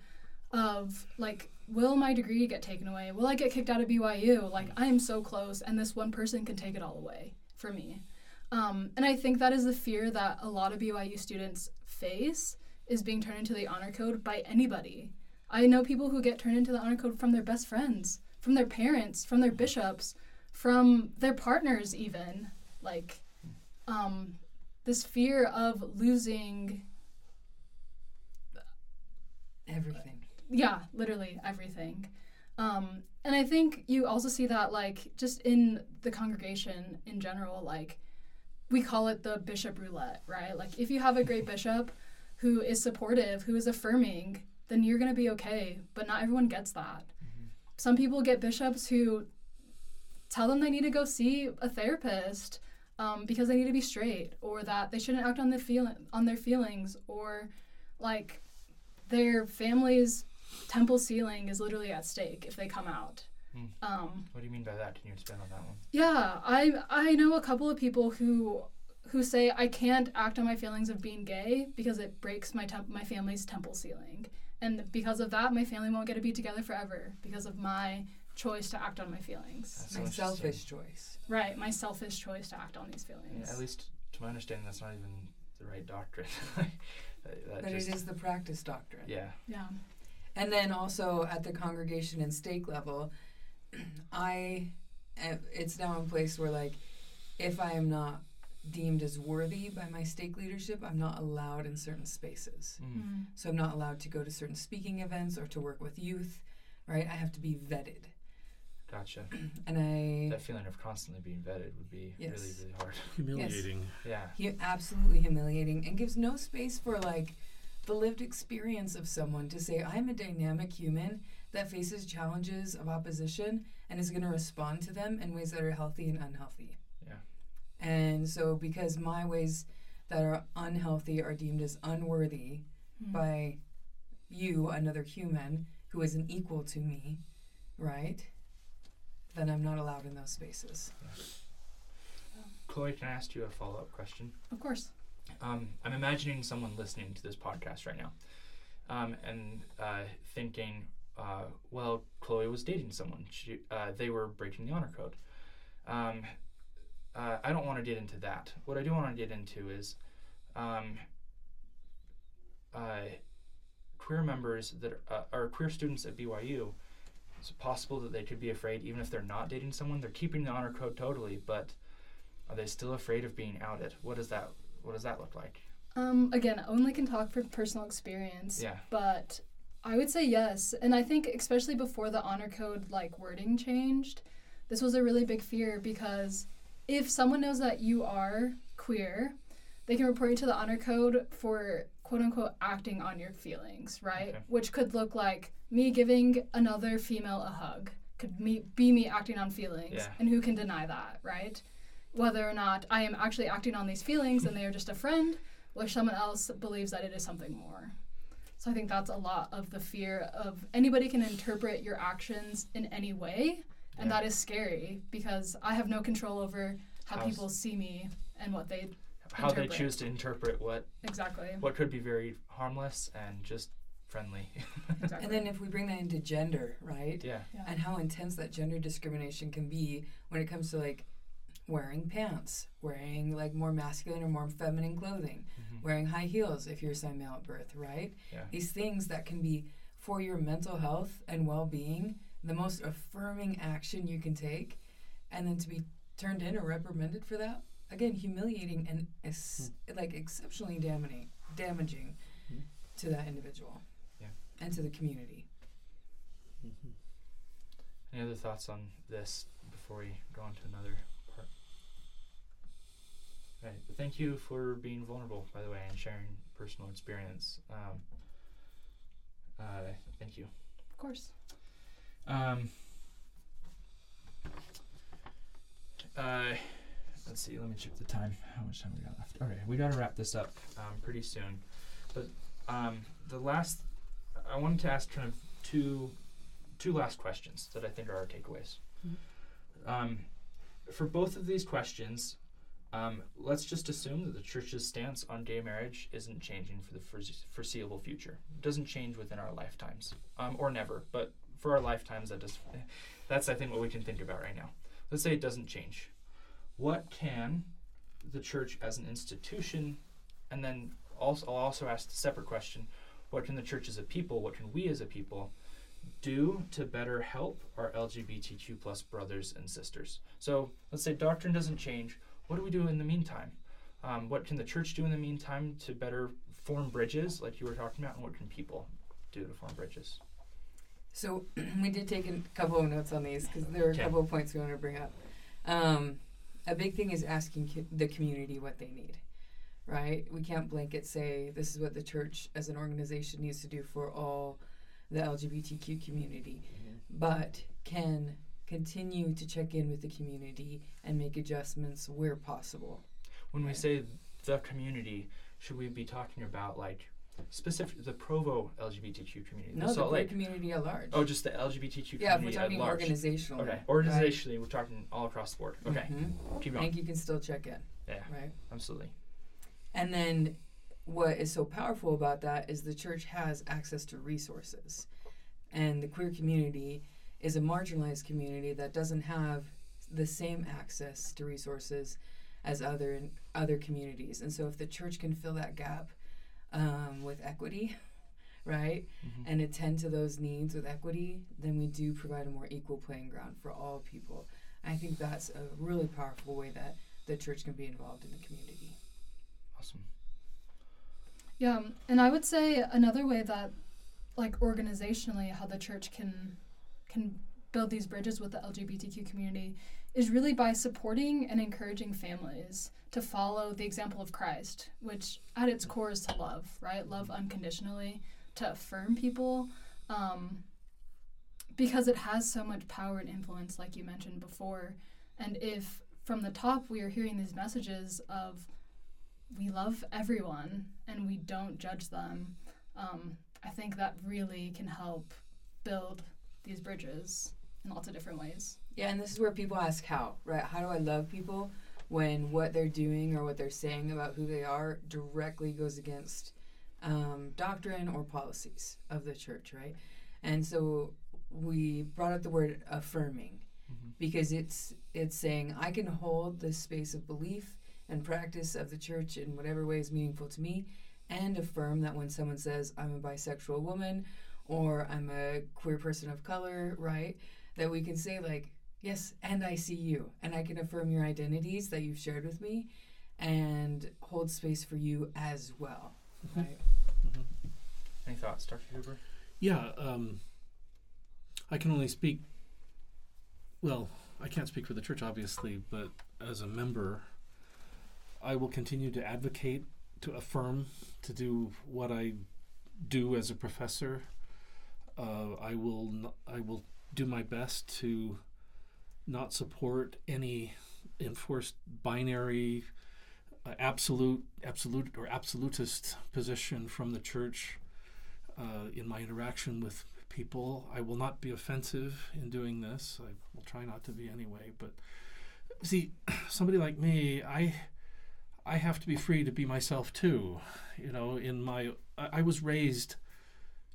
of like, will my degree get taken away? Will I get kicked out of BYU? Like, I am so close, and this one person can take it all away for me. Um, and I think that is the fear that a lot of BYU students face is being turned into the honor code by anybody. I know people who get turned into the honor code from their best friends, from their parents, from their bishops, from their partners, even. Like, um, this fear of losing, Everything. yeah, literally everything. Um, and I think you also see that, like, just in the congregation in general, like, we call it the bishop roulette, right? Like, if you have a great bishop who is supportive, who is affirming, then you're going to be okay. But not everyone gets that. Some people get bishops who tell them they need to go see a therapist um, because they need to be straight, or that they shouldn't act on the feel on their feelings, or like their family's temple sealing is literally at stake if they come out. Hmm. Um, What do you mean by that? Can you expand on that one? yeah, I I know a couple of people who who say I can't act on my feelings of being gay because it breaks my temp- my family's temple sealing, and because of that, my family won't get to be together forever because of my choice to act on my feelings. That's My interesting. selfish choice. Right, my selfish choice to act on these Yeah, feelings. at least to my understanding, that's not even the right doctrine. that, that But just, it is the practice doctrine. Yeah. yeah. And then also at the congregation and stake level, I, eh, it's now in place where like, if I am not deemed as worthy by my stake leadership, I'm not allowed in certain spaces. Mm. Mm. So I'm not allowed to go to certain speaking events or to work with youth, right? I have to be vetted. Gotcha. And I, That feeling of constantly being vetted would be really, Yes. really hard. Humiliating. Yeah. he absolutely humiliating and gives no space for like the lived experience of someone to say, I'm a dynamic human that faces challenges of opposition and is going to respond to them in ways that are healthy and unhealthy. Yeah. And so, because my ways that are unhealthy are deemed as unworthy Mm. by you, another human who is an equal to me, right? Then I'm not allowed in those spaces. Chloe, can I ask you a follow up question? Of course. Um, I'm imagining someone listening to this podcast right now um, and uh, thinking, uh, well, Chloe was dating someone. She, uh, they were breaking the honor code. Um, uh, I don't want to get into that. What I do want to get into is um, uh, queer members that are, uh, are queer students at BYU. It's possible that they could be afraid, even if they're not dating someone. They're keeping the honor code totally, but are they still afraid of being outed? What does that What does that look like? Um, again, only can talk from personal experience. Yeah. But I would say yes. And I think especially before the honor code like wording changed, this was a really big fear because if someone knows that you are queer, they can report you to the honor code for quote unquote acting on your feelings, right? Okay. Which could look like me giving another female a hug. Could me be me acting on feelings. Yeah. And who can deny that, right? Whether or not I am actually acting on these feelings and they are just a friend, or someone else believes that it is something more. So I think that's a lot of the fear of anybody can interpret your actions in any way, and Yeah. that is scary because I have no control over how How's- people see me and what they How they choose to interpret what exactly. what could be very harmless and just friendly. exactly. And then if we bring that into gender, right? yeah. yeah. And how intense that gender discrimination can be when it comes to like wearing pants, wearing like more masculine or more feminine clothing, Mhm. wearing high heels if you're assigned male at birth, right? Yeah. These things that can be for your mental health and well being, the most affirming action you can take, and then to be turned in or reprimanded for that, again, humiliating and es- like exceptionally damaging, damaging Hmm. to that individual Yeah. and to the community. Mhm. Any other thoughts on this before we go on to another part? Right. Thank you for being vulnerable, by the way, and sharing personal experience. Um, uh, thank you. of course. Um, uh, let's see. Let me check the time. How much time we got left? Okay, we got to wrap this up um, pretty soon. But um, the last, I wanted to ask kind of two, two last questions that I think are our takeaways. Um, for both of these questions, um, let's just assume that the church's stance on gay marriage isn't changing for the foreseeable future. It doesn't change within our lifetimes, um, or never. But for our lifetimes, that does. That's I think what we can think about right now. Let's say it doesn't change. What can the church as an institution, and then also I'll also ask a separate question: What can the church as a people? What can we as a people do to better help our LGBTQ plus brothers and sisters? So let's say doctrine doesn't change. What do we do in the meantime? Um, what can the church do in the meantime to better form bridges, like you were talking about, and what can people do to form bridges? So we did take a couple of notes on these because there are a couple of points we want to bring up. Um, a big thing is asking co- the community what they need, right? We can't blanket say this is what the church as an organization needs to do for all the LGBTQ community, but can continue to check in with the community and make adjustments where possible. When we say the community, should we be talking about like specific the Provo LGBTQ community? No, the Salt queer Lake. community at large. Oh, just the LGBTQ yeah, if we're community talking at large. organizational. Okay, organizationally, we're talking all across the board. Okay, Mhm. keep I think you can still check in, Yeah, right? absolutely. And then what is so powerful about that is the church has access to resources. And the queer community is a marginalized community that doesn't have the same access to resources as other other communities. And so if the church can fill that gap um, with equity, right, Mhm. and attend to those needs with equity, then we do provide a more equal playing ground for all people. I think that's a really powerful way that the church can be involved in the community. Awesome. Yeah, um, and I would say another way that, like organizationally, how the church can can build these bridges with the LGBTQ community is really by supporting and encouraging families to follow the example of Christ, which at its core is to love, right? Love unconditionally, to affirm people, um, because it has so much power and influence, like you mentioned before. And if from the top, we are hearing these messages of we love everyone and we don't judge them. Um, I think that really can help build these bridges in lots of different ways. Yeah, and this is where people ask how, right? How do I love people when what they're doing or what they're saying about who they are directly goes against um, doctrine or policies of the church, right? And so we brought up the word affirming Mhm. because it's it's saying I can hold this space of belief and practice of the church in whatever way is meaningful to me and affirm that when someone says I'm a bisexual woman or I'm a queer person of color, right? That we can say like, yes, and I see you and I can affirm your identities that you've shared with me and hold space for you as well. Right? Any thoughts, Dr. Cooper? Yeah, um, I can only speak. Well, I can't speak for the church, obviously, but as a member, I will continue to advocate, to affirm, to do what I do as a professor. Uh, I will. N- I will do my best to not support any enforced binary, uh, absolute, absolute or absolutist position from the church uh, in my interaction with people. I will not be offensive in doing this. I will try not to be anyway. But see, somebody like me, I I have to be free to be myself too. You know, in my I, I was raised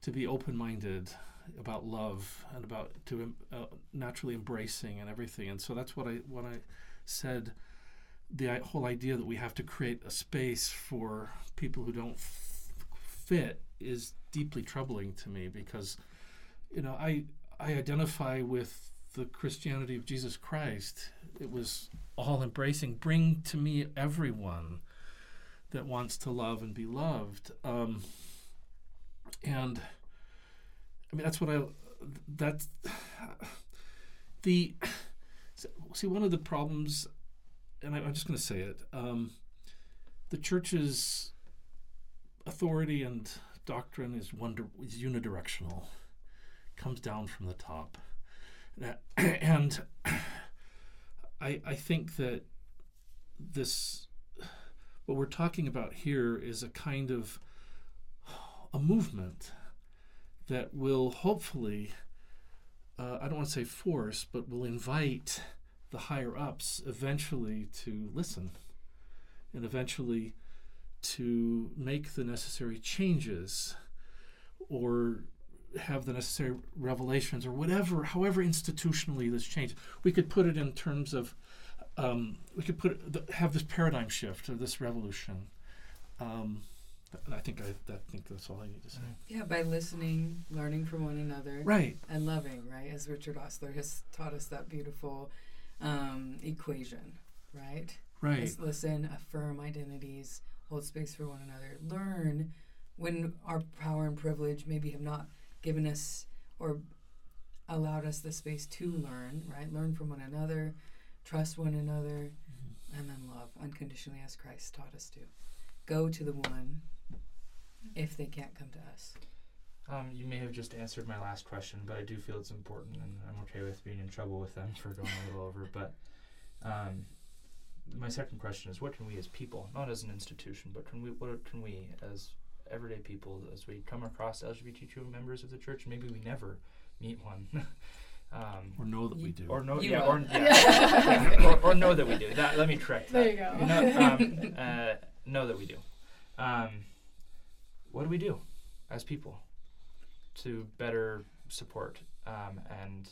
to be open-minded about love and about to uh, naturally embracing and everything. And so that's what I what I said. The whole idea that we have to create a space for people who don't f- fit is deeply troubling to me because you know I I identify with the Christianity of Jesus Christ. It was all embracing. Bring to me everyone that wants to love and be loved. Um, and I mean that's what I that's the see one of the problems, and I, I'm just going to say it. Um, the church's authority and doctrine is one is unidirectional comes down from the top and I I think that this what we're talking about here is a kind of a movement that will hopefully uh, I don't want to say force but will invite the higher ups eventually to listen and eventually to make the necessary changes or have the necessary revelations or whatever, however institutionally this change. We could put it in terms of, um, we could put have this paradigm shift or this revolution. Um, I think I, that, think that's all I need to say. Yeah, by listening, learning from one another. Right. and loving, right? As Richard Ostler has taught us that beautiful um, equation, right? Right. Let's listen, affirm identities, hold space for one another, learn when our power and privilege maybe have not given us or allowed us the space to learn, right? Learn from one another, trust one another, and then love unconditionally as Christ taught us to. Go to the one if they can't come to us. Um, you may have just answered my last question, but I do feel it's important, and I'm okay with being in trouble with them for going a little over. But um, my second question is, what can we as people, not as an institution, but can we, what can we as everyday people, as we come across LGBTQ members of the church, maybe we never meet one, um, Or know that we do. or know, You yeah, or, yeah, yeah, or, or know that we do. That let me correct that. There you go. No, um, uh, know that we do. What do we do as people to better support um, and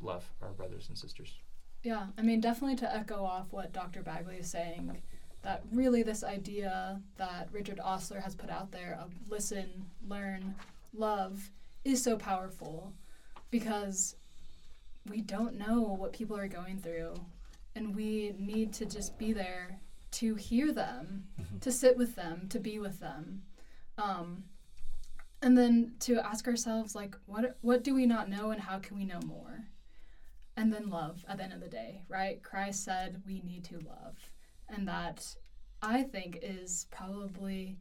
love our brothers and sisters? Yeah, I mean, definitely to echo off what Dr. Bagley is saying, that really this idea that Richard Ostler has put out there of listen, learn, love is so powerful because we don't know what people are going through and we need to just be there to hear them, Mhm. to sit with them, to be with them. Um, and then to ask ourselves like what what do we not know and how can we know more? and then love at the end of the day, right? Christ said we need to love. And that I think is probably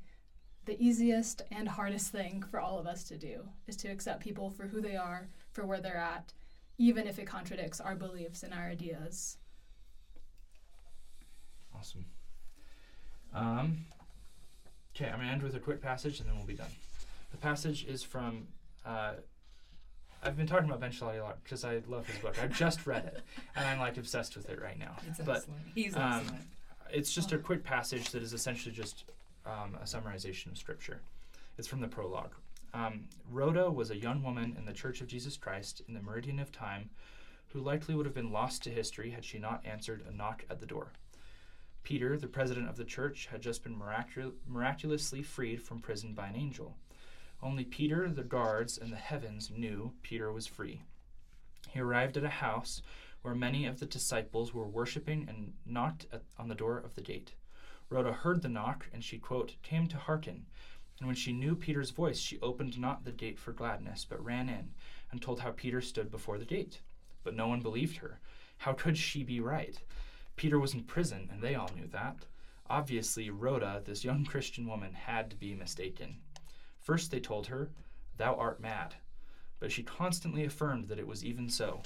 the easiest and hardest thing for all of us to do is to accept people for who they are, for where they're at, even if it contradicts our beliefs and our ideas. Awesome. Um, okay, I'm going to end with a quick passage and then we'll be done. The passage is from. Uh, I've been talking about Ben a lot because I love his book. I've just read it and I'm like obsessed with it right now. It's but excellent. He's um, excellent. it's just a quick passage that is essentially just um, a summarization of Scripture. It's from the prologue. Um, Rhoda was a young woman in the Church of Jesus Christ in the meridian of time who likely would have been lost to history had she not answered a knock at the door. Peter, the president of the church, had just been miracu- miraculously freed from prison by an angel. Only Peter, the guards, and the heavens knew Peter was free. He arrived at a house where many of the disciples were worshiping and knocked at, on the door of the gate. Rhoda heard the knock, and she, quote, came to hearken. And when she knew Peter's voice, she opened not the gate for gladness, but ran in, and told how Peter stood before the gate. But no one believed her. How could she be right? Peter was in prison, and they all knew that. Obviously, Rhoda, this young Christian woman, had to be mistaken. First, they told her, Thou art mad. But she constantly affirmed that it was even so.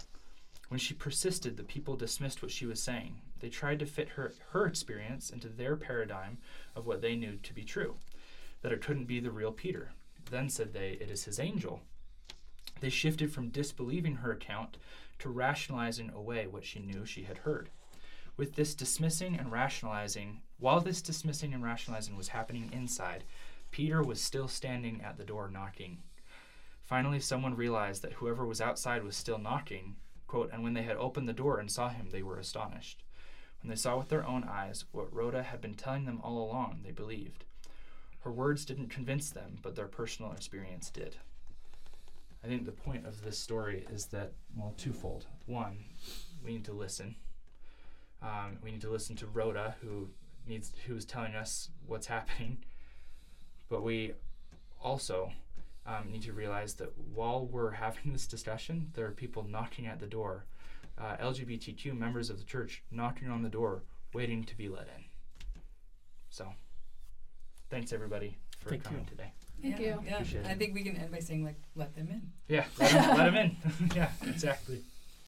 When she persisted, the people dismissed what she was saying. They tried to fit her, her experience into their paradigm of what they knew to be true that it couldn't be the real Peter. Then said they, It is his angel. They shifted from disbelieving her account to rationalizing away what she knew she had heard. With this dismissing and rationalizing, while this dismissing and rationalizing was happening inside, Peter was still standing at the door knocking. Finally, someone realized that whoever was outside was still knocking, quote, and when they had opened the door and saw him, they were astonished. When they saw with their own eyes what Rhoda had been telling them all along, they believed. Her words didn't convince them, but their personal experience did. I think the point of this story is that, well, twofold. One, we need to listen. Um, we need to listen to Rhoda, who needs, who's telling us what's happening. But we also um, need to realize that while we're having this discussion, there are people knocking at the door, uh, LGBTQ members of the church knocking on the door, waiting to be let in. So, thanks everybody for Thank coming you. today. Thank yeah, you. Yeah, I think we can end by saying like, let them in. Yeah, let them in. yeah, exactly.